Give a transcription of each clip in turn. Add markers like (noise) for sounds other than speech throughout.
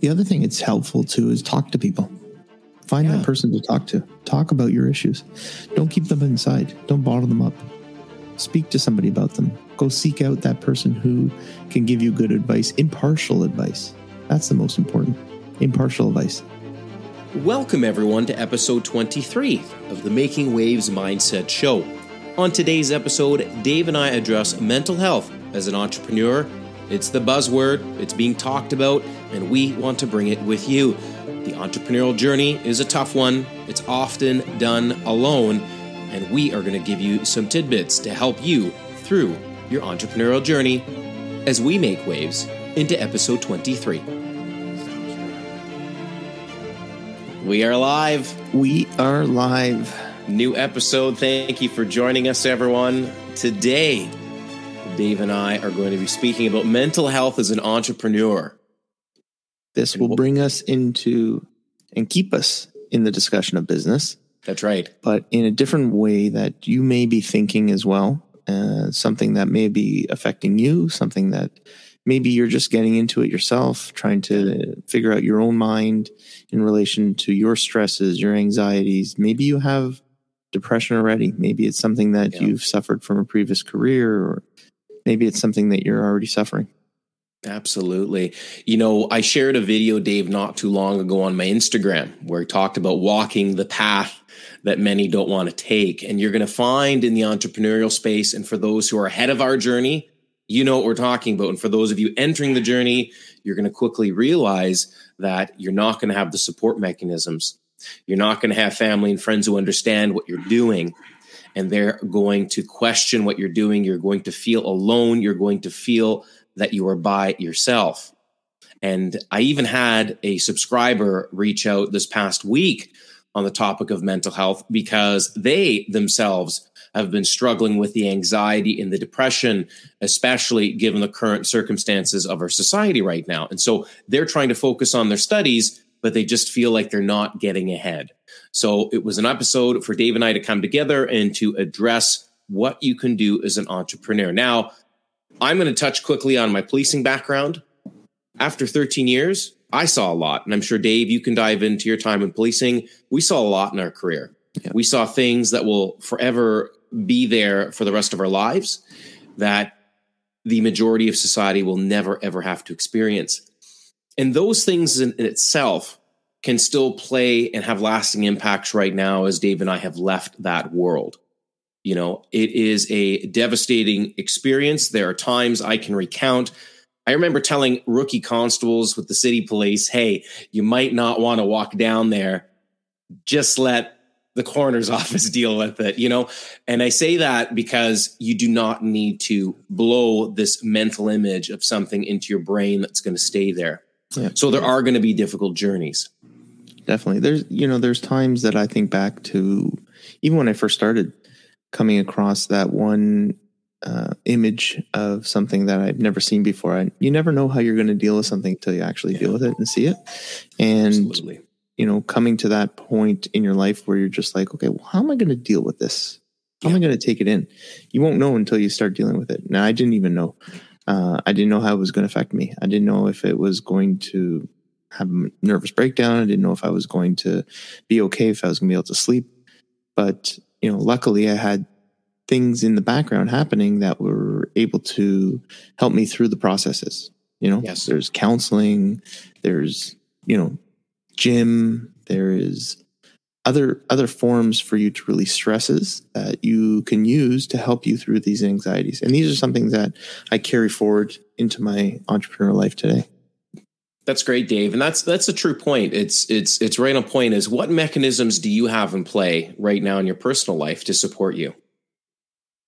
The other thing it's helpful to is talk to people. Find Yeah. that person to talk to. Talk about your issues. Don't keep them inside. Don't bottle them up. Speak to somebody about them. Go seek out that person who can give you good advice, impartial advice. That's the most important. Impartial advice. Welcome, everyone, to episode 23 of the Making Waves Mindset Show. On today's episode, Dave and I address mental health as an entrepreneur. It's the buzzword, it's being talked about, and we want to bring it with you. The entrepreneurial journey is a tough one, it's often done alone, and we are going to give you some tidbits to help you through your entrepreneurial journey as we make waves into episode 23. We are live. We are live. New episode. Thank you for joining us, everyone. Today, Dave and I are going to be speaking about mental health as an entrepreneur. This will bring us into and keep us in the discussion of business, That's right. but in a different way that you may be thinking as well. Uh, something that may be affecting you, something that maybe you're just getting into it yourself, trying to figure out your own mind in relation to your stresses, your anxieties. Maybe you have depression already. Maybe it's something that Yeah. you've suffered from a previous career, or maybe it's something that you're already suffering. Absolutely. You know, I shared a video, Dave, not too long ago on my Instagram where I talked about walking the path that many don't want to take. And you're going to find in the entrepreneurial space, and for those who are ahead of our journey, you know what we're talking about. And for those of you entering the journey, you're going to quickly realize that you're not going to have the support mechanisms. You're not going to have family and friends who understand what you're doing. And they're going to question what you're doing. You're going to feel alone. You're going to feel that you are by yourself. And I even had a subscriber reach out this past week on the topic of mental health because they themselves have been struggling with the anxiety and the depression, especially given the current circumstances of our society right now. And so they're trying to focus on their studies, but they just feel like they're not getting ahead. So it was an episode for Dave and I to come together and to address what you can do as an entrepreneur. Now, I'm going to touch quickly on my policing background. After 13 years, I saw a lot. And I'm sure, Dave, you can dive into your time in policing. We saw a lot in our career. Yeah. We saw things that will forever be there for the rest of our lives that the majority of society will never, ever have to experience. And those things in, in itself can still play and have lasting impacts right now as Dave and I have left that world. You know, it is a devastating experience. There are times I can recount. I remember telling rookie constables with the city police, hey, you might not want to walk down there. Just let the coroner's (laughs) office deal with it, you know? And I say that because you do not need to blow this mental image of something into your brain that's going to stay there. Yeah. So there are going to be difficult journeys. definitely. There's you know there's times that i think back to even when i first started coming across that one uh, image of something that i've never seen before I, you never know how you're going to deal with something until you actually deal with it and see it. And Absolutely. you know coming to that point in your life where you're just like okay well how am i going to deal with this? How am i going to take it in? You won't know until you start dealing with it. Now i didn't even know uh, i didn't know how it was going to affect me. I didn't know if it was going to have a nervous breakdown. I didn't know if i was going to be okay if i was going to be able to sleep. But you know luckily i had things in the background happening that were able to help me through the processes you know? Yes. there's counseling there's you know gym there is other other forms for you to release stresses that you can use to help you through these anxieties and these are something that i carry forward into my entrepreneurial life today That's great, Dave, and that's that's a true point. It's it's it's right on point. Is what mechanisms do you have in play right now in your personal life to support you?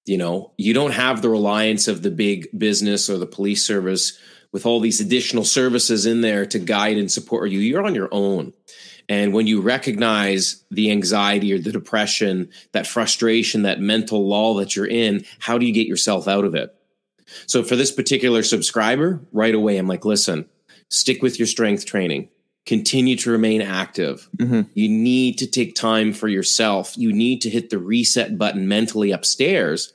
You know, you don't have the reliance of the big business or the police service with all these additional services in there to guide and support you. You're on your own. And when you recognize the anxiety or the depression, that frustration, that mental lull that you're in, how do you get yourself out of it? So for this particular subscriber, right away, I'm like, listen, stick with your strength training, continue to remain active. Mhm. You need to take time for yourself. You need to hit the reset button mentally upstairs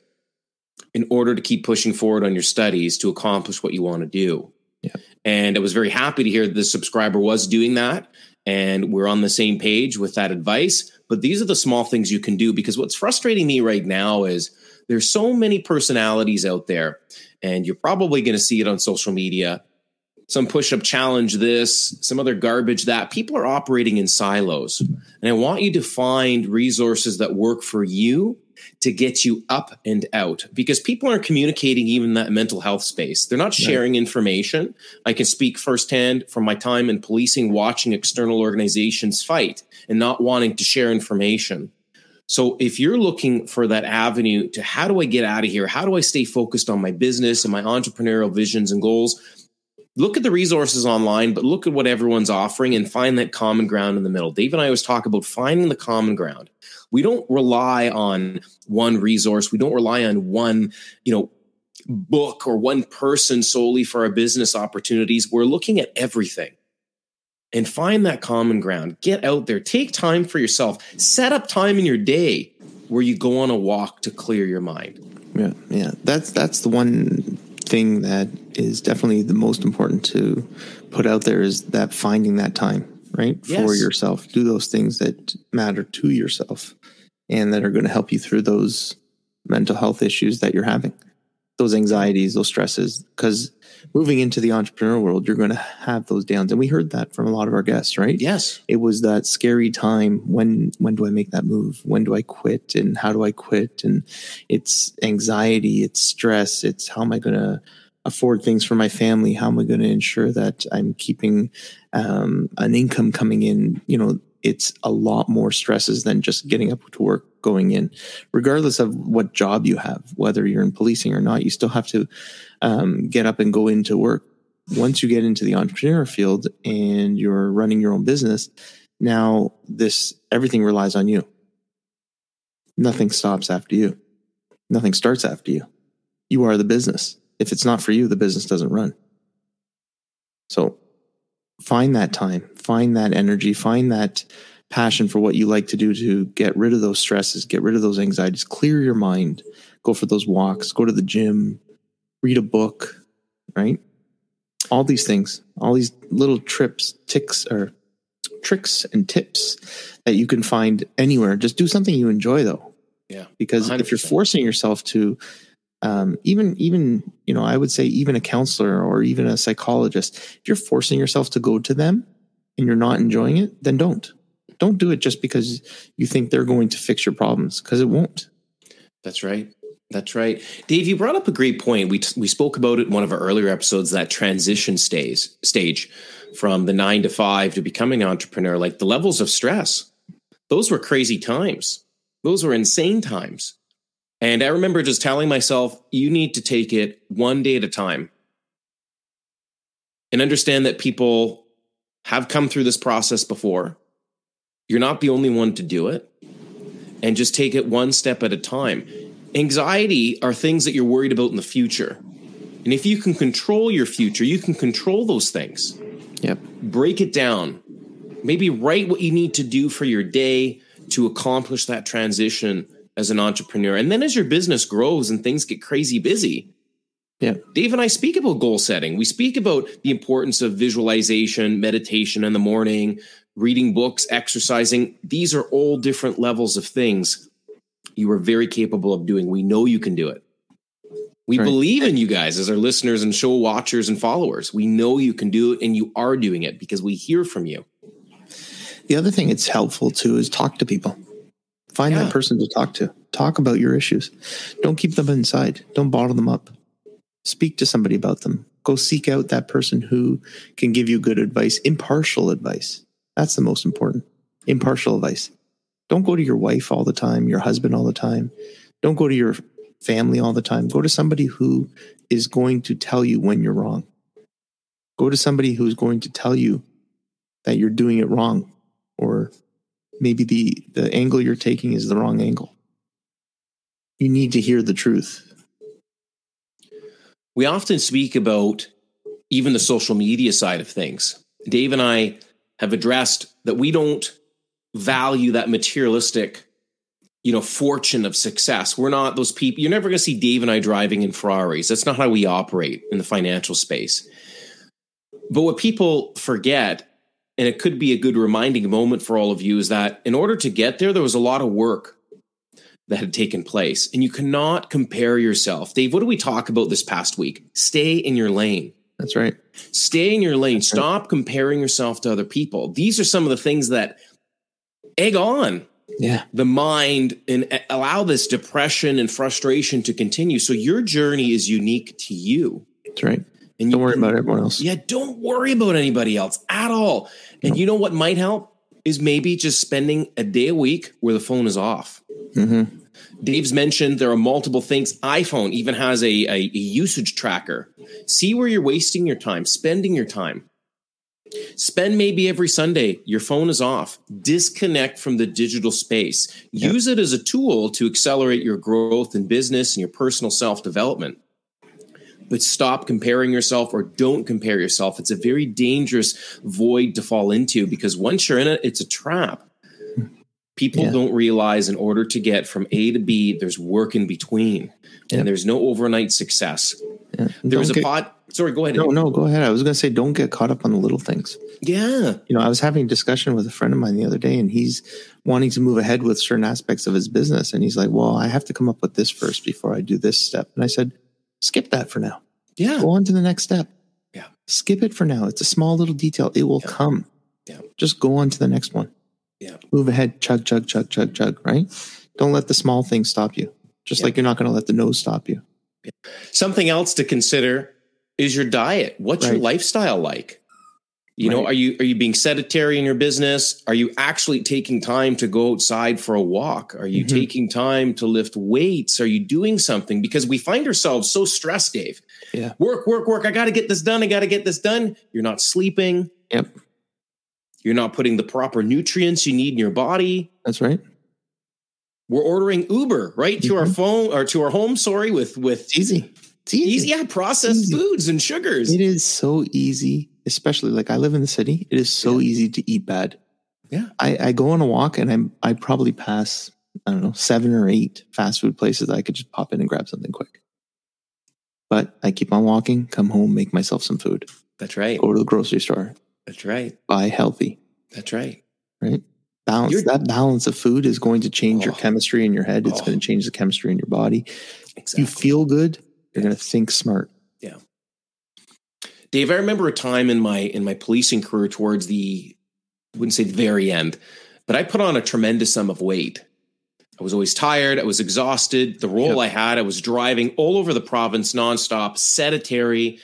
in order to keep pushing forward on your studies to accomplish what you want to do. Yeah. And I was very happy to hear the subscriber was doing that. And we're on the same page with that advice. But these are the small things you can do because what's frustrating me right now is there's so many personalities out there, and you're probably going to see it on social media. Some push up challenge this, some other garbage that. People are operating in silos. And I want you to find resources that work for you to get you up and out because people aren't communicating even that mental health space. They're not sharing right. information. I can speak firsthand from my time in policing, watching external organizations fight and not wanting to share information. So if you're looking for that avenue to how do I get out of here? How do I stay focused on my business and my entrepreneurial visions and goals? Look at the resources online, but look at what everyone's offering and find that common ground in the middle. Dave and I always talk about finding the common ground. We don't rely on one resource. We don't rely on one, you know, book or one person solely for our business opportunities. We're looking at everything and find that common ground. Get out there, take time for yourself, set up time in your day where you go on a walk to clear your mind. Yeah, yeah. That's that's the one thing that is definitely the most important to put out there is that finding that time, right? Yes. For yourself. Do those things that matter to yourself and that are going to help you through those mental health issues that you're having those anxieties, those stresses, because moving into the entrepreneur world, you're going to have those downs. And we heard that from a lot of our guests, right? Yes. It was that scary time. When, when do I make that move? When do I quit? And how do I quit? And it's anxiety, it's stress. It's how am I going to afford things for my family? How am I going to ensure that I'm keeping um, an income coming in? You know, it's a lot more stresses than just getting up to work going in. Regardless of what job you have whether you're in policing or not you still have to um, get up and go into work. Once you get into the entrepreneur field and you're running your own business now this everything relies on you. Nothing stops after you. Nothing starts after you. You are the business if it's not for you the business doesn't run so find that time, find that energy, find that passion for what you like to do to get rid of those stresses, get rid of those anxieties, clear your mind, go for those walks, go to the gym, read a book, right? All these things, all these little trips, ticks or tricks and tips that you can find anywhere. Just do something you enjoy though. Yeah. Because 100%. if you're forcing yourself to um, even even you know i would say even a counselor or even a psychologist if you're forcing yourself to go to them and you're not enjoying it then don't. Don't do it just because you think they're going to fix your problems because it won't. That's right. That's right. Dave you brought up a great point. We, t- we spoke about it in one of our earlier episodes that transition stage stage from the nine to five to becoming an entrepreneur like the levels of stress. Those were crazy times. Those were insane times and I remember just telling myself, you need to take it one day at a time and understand that people have come through this process before. You're not the only one to do it. And just take it one step at a time. Anxiety are things that you're worried about in the future. And if you can control your future, you can control those things. Yep. Break it down. Maybe write what you need to do for your day to accomplish that transition as an entrepreneur. And then as your business grows and things get crazy busy, yeah. Dave and I speak about goal setting. We speak about the importance of visualization, meditation in the morning, reading books, exercising. These are all different levels of things you are very capable of doing. We know you can do it. We right. believe in you guys as our listeners and show watchers and followers. We know you can do it and you are doing it because we hear from you. The other thing it's helpful to is talk to people. Find yeah. that person to talk to. Talk about your issues. Don't keep them inside. Don't bottle them up. Speak to somebody about them. Go seek out that person who can give you good advice, impartial advice. That's the most important. Impartial advice. Don't go to your wife all the time, your husband all the time. Don't go to your family all the time. Go to somebody who is going to tell you when you're wrong. Go to somebody who's going to tell you that you're doing it wrong or maybe the the angle you're taking is the wrong angle. You need to hear the truth. We often speak about even the social media side of things. Dave and i have addressed that we don't value that materialistic you know fortune of success. We're not those people you're never going to see dave and i driving in ferraris. That's not how we operate in the financial space. But what people forget, and it could be a good reminding moment for all of you, is that in order to get there, there was a lot of work that had taken place. And you cannot compare yourself. Dave, what do we talk about this past week? Stay in your lane. That's right. Stay in your lane. Stop comparing yourself to other people. These are some of the things that egg on Yeah. the mind and allow this depression and frustration to continue. So your journey is unique to you. That's right. And Don't you worry about everyone else. Yeah, don't worry about anybody else at all. And you know what might help is maybe just spending a day a week where the phone is off. hmm Dave's mentioned there are multiple things. iPhone even has a, a, a usage tracker. See where you're wasting your time, spending your time. Spend maybe every Sunday, your phone is off. Disconnect from the digital space. Yep. Use it as a tool to accelerate your growth in business and your personal self development. But stop comparing yourself or don't compare yourself. It's a very dangerous void to fall into because once you're in it, it's a trap. People Yeah. don't realize in order to get from A to B, there's work in between Yep. and there's no overnight success. Yeah. There was Don't a pod. Sorry, go ahead. No, no, go ahead. I was going to say, don't get caught up on the little things. Yeah. You know, I was having a discussion with a friend of mine the other day, and he's wanting to move ahead with certain aspects of his business. And he's like, Well, I have to come up with this first before I do this step. And I said, Skip that for now. Yeah. Go on to the next step. Yeah. Skip it for now. It's a small little detail. It will Yeah. come. Yeah. Just go on to the next one. Yeah. Move ahead. Chug, chug, chug, chug, chug, right? Don't let the small things stop you. Just Yeah. like you're not going to let the nose stop you. Something else to consider is your diet. What's your lifestyle like? You know, Right. are you are you being sedentary in your business? Are you actually taking time to go outside for a walk? Are you Mhm. taking time to lift weights? Are you doing something? Because we find ourselves so stressed, Dave. Yeah. Work, work, work. I got to get this done. I got to get this done. You're not sleeping. Yep. You're not putting the proper nutrients you need in your body. That's right. We're ordering Uber right to our Mhm. phone or to our home. Sorry, with with It's easy. It's easy. easy, yeah, processed Easy. foods and sugars. It is so easy, especially like I live in the city. It is so Yeah. easy to eat bad. Yeah. I, I go on a walk and I'm I probably pass I don't know seven or eight fast food places I could just pop in and grab something quick. But I keep on walking, come home, make myself some food, That's right. go to the grocery store, That's right. buy healthy. That's right. Right? Balance You're- that balance of food is going to change your Oh. chemistry in your head. It's Oh. going to change the chemistry in your body. Exactly. You feel good. You're going to think smart. Dave, I remember a time in my in my policing career towards the I wouldn't say the very end, but I put on a tremendous sum of weight. I was always tired. I was exhausted. The role Yep. I had, I was driving all over the province nonstop, sedentary.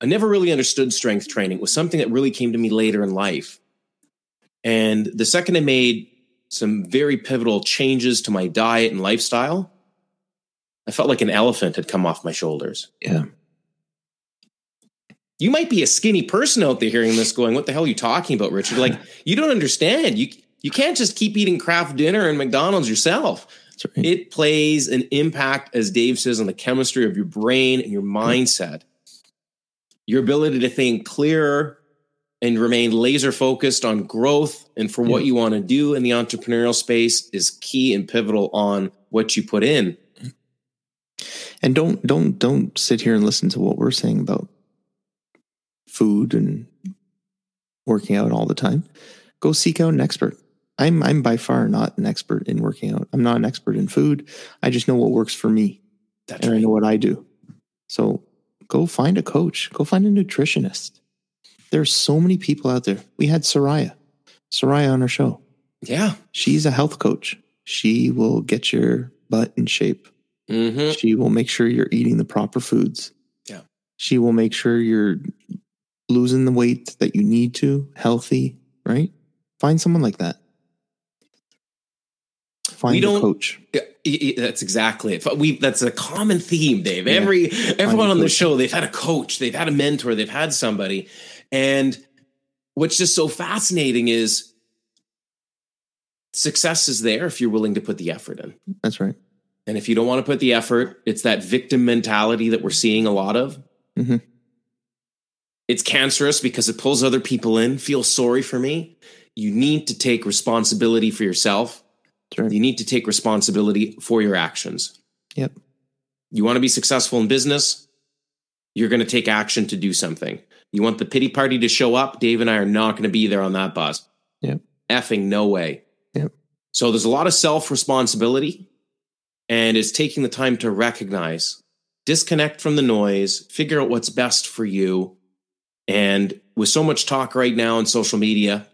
I never really understood strength training. It was something that really came to me later in life. And the second I made some very pivotal changes to my diet and lifestyle, I felt like an elephant had come off my shoulders. Yeah. You might be a skinny person out there hearing this going, what the hell are you talking about, Richard? Like, (laughs) you don't understand. You you can't just keep eating Kraft Dinner and McDonald's yourself. Right. It plays an impact, as Dave says, on the chemistry of your brain and your mindset. Your ability to think clearer and remain laser focused on growth and for what you want to do in the entrepreneurial space is key and pivotal on what you put in. and don't don't don't sit here and listen to what we're saying about food and working out all the time go seek out an expert. I'm i'm by far not an expert in working out. I'm not an expert in food. I just know what works for me. That's and i know what i do. So go find a coach. Go find a nutritionist. There's so many people out there. We had soraya. Soraya on our show. Yeah. she's a health coach. She will get your butt in shape. Hmm she will make sure you're eating the proper foods. Yeah. She will make sure you're losing the weight that you need to, healthy, right? Find someone like that. Find We a don't- coach. Yeah, i- i- that's exactly it. We that's a common theme, Dave. Yeah. Every everyone on the show, they've had a coach, they've had a mentor, they've had somebody. And what's just so fascinating is success is there if you're willing to put the effort in. That's right. And if you don't want to put the effort, it's that victim mentality that we're seeing a lot of. Mhm. It's cancerous because it pulls other people in. Feel sorry for me. You need to take responsibility for yourself. You need to take responsibility for your actions. Yep. You want to be successful in business? You're going to take action to do something. You want the pity party to show up? Dave and I are not going to be there on that bus. Yep. Effing no way. Yep. So there's a lot of self responsibility and it's taking the time to recognize, disconnect from the noise, figure out what's best for you. And with so much talk right now on social media,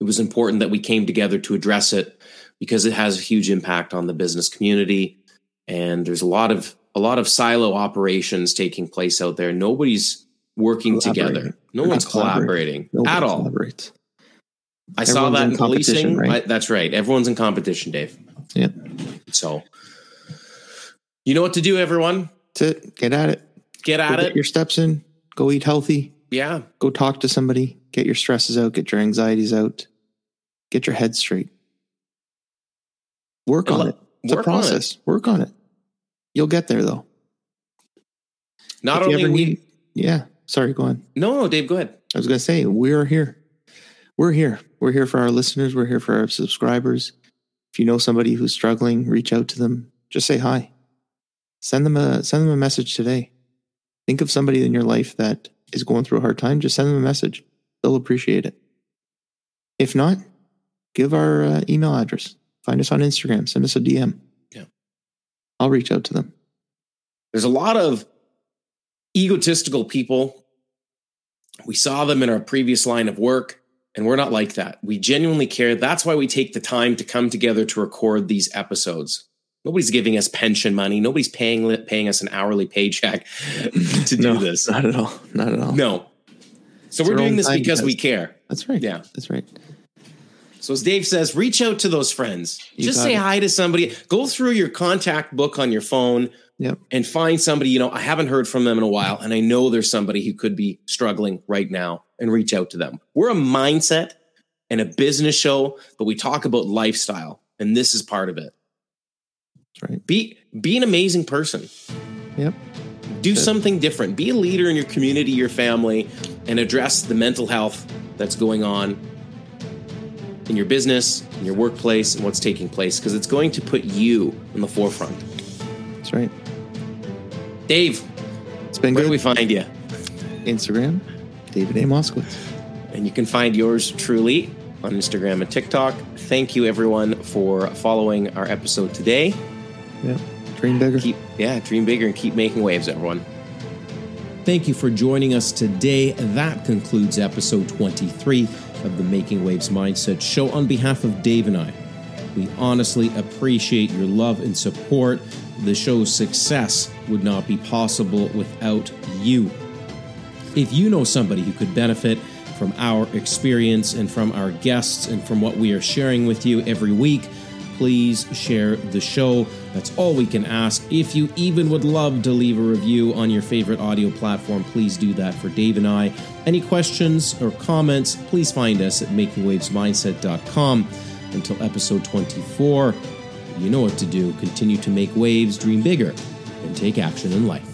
it was important that we came together to address it because it has a huge impact on the business community. And there's a lot of a lot of silo operations taking place out there. Nobody's working together. No one's collaborating, at all. I Everyone's saw that in, in policing. Right? I, that's right. Everyone's in competition, Dave. Yeah. So, you know what to do, everyone. It. Get at it. Get at Go it. Get your steps in. Go eat healthy. Yeah. Go talk to somebody. Get your stresses out. Get your anxieties out. Get your head straight. Work on it. It's a process. On Work on it. You'll get there though. Not if only we, need, yeah. Sorry, go on. No, no, Dave, go ahead. I was going to say we're here. We're here. We're here for our listeners. We're here for our subscribers. If you know somebody who's struggling, reach out to them. Just say hi. Send them a send them a message today. Think of somebody in your life that is going through a hard time. Just send them a message. They'll appreciate it. If not, give our uh, email address. Find us on Instagram. Send us a DM. Yeah, I'll reach out to them. There's a lot of egotistical people. We saw them in our previous line of work. And we're not like that. We genuinely care. That's why we take the time to come together to record these episodes. Nobody's giving us pension money. Nobody's paying paying us an hourly paycheck (laughs) to do no, this. Not at all. Not at all. No. So it's we're doing this because we care. That's right. Yeah. That's right. So as Dave says, reach out to those friends. You Just say it. hi to somebody. Go through your contact book on your phone yep. and find somebody, you know, I haven't heard from them in a while and I know there's somebody who could be struggling right now and reach out to them. We're a mindset and a business show, but we talk about lifestyle, and this is part of it. That's right. Be be an amazing person. Yep. Do That's something different. Be a leader in your community, your family, and address the mental health that's going on in your business, in your workplace, and what's taking place, because it's going to put you in the forefront. That's right. Dave, it's been where good. do we find you? Instagram, David A. Moskowitz. And you can find yours truly on Instagram and TikTok. Thank you, everyone, for following our episode today. Yeah, dream bigger. Keep, yeah, dream bigger and keep making waves, everyone. Thank you for joining us today. That concludes episode 23 of the Making Waves Mindset Show. On behalf of Dave and I, we honestly appreciate your love and support. The show's success would not be possible without you. If you know somebody who could benefit from our experience and from our guests and from what we are sharing with you every week, please share the show. That's all we can ask. If you even would love to leave a review on your favorite audio platform, please do that for Dave and I. Any questions or comments, please find us at makingwavesmindset.com. Until episode 24, you know what to do. Continue to make waves, dream bigger, and take action in life.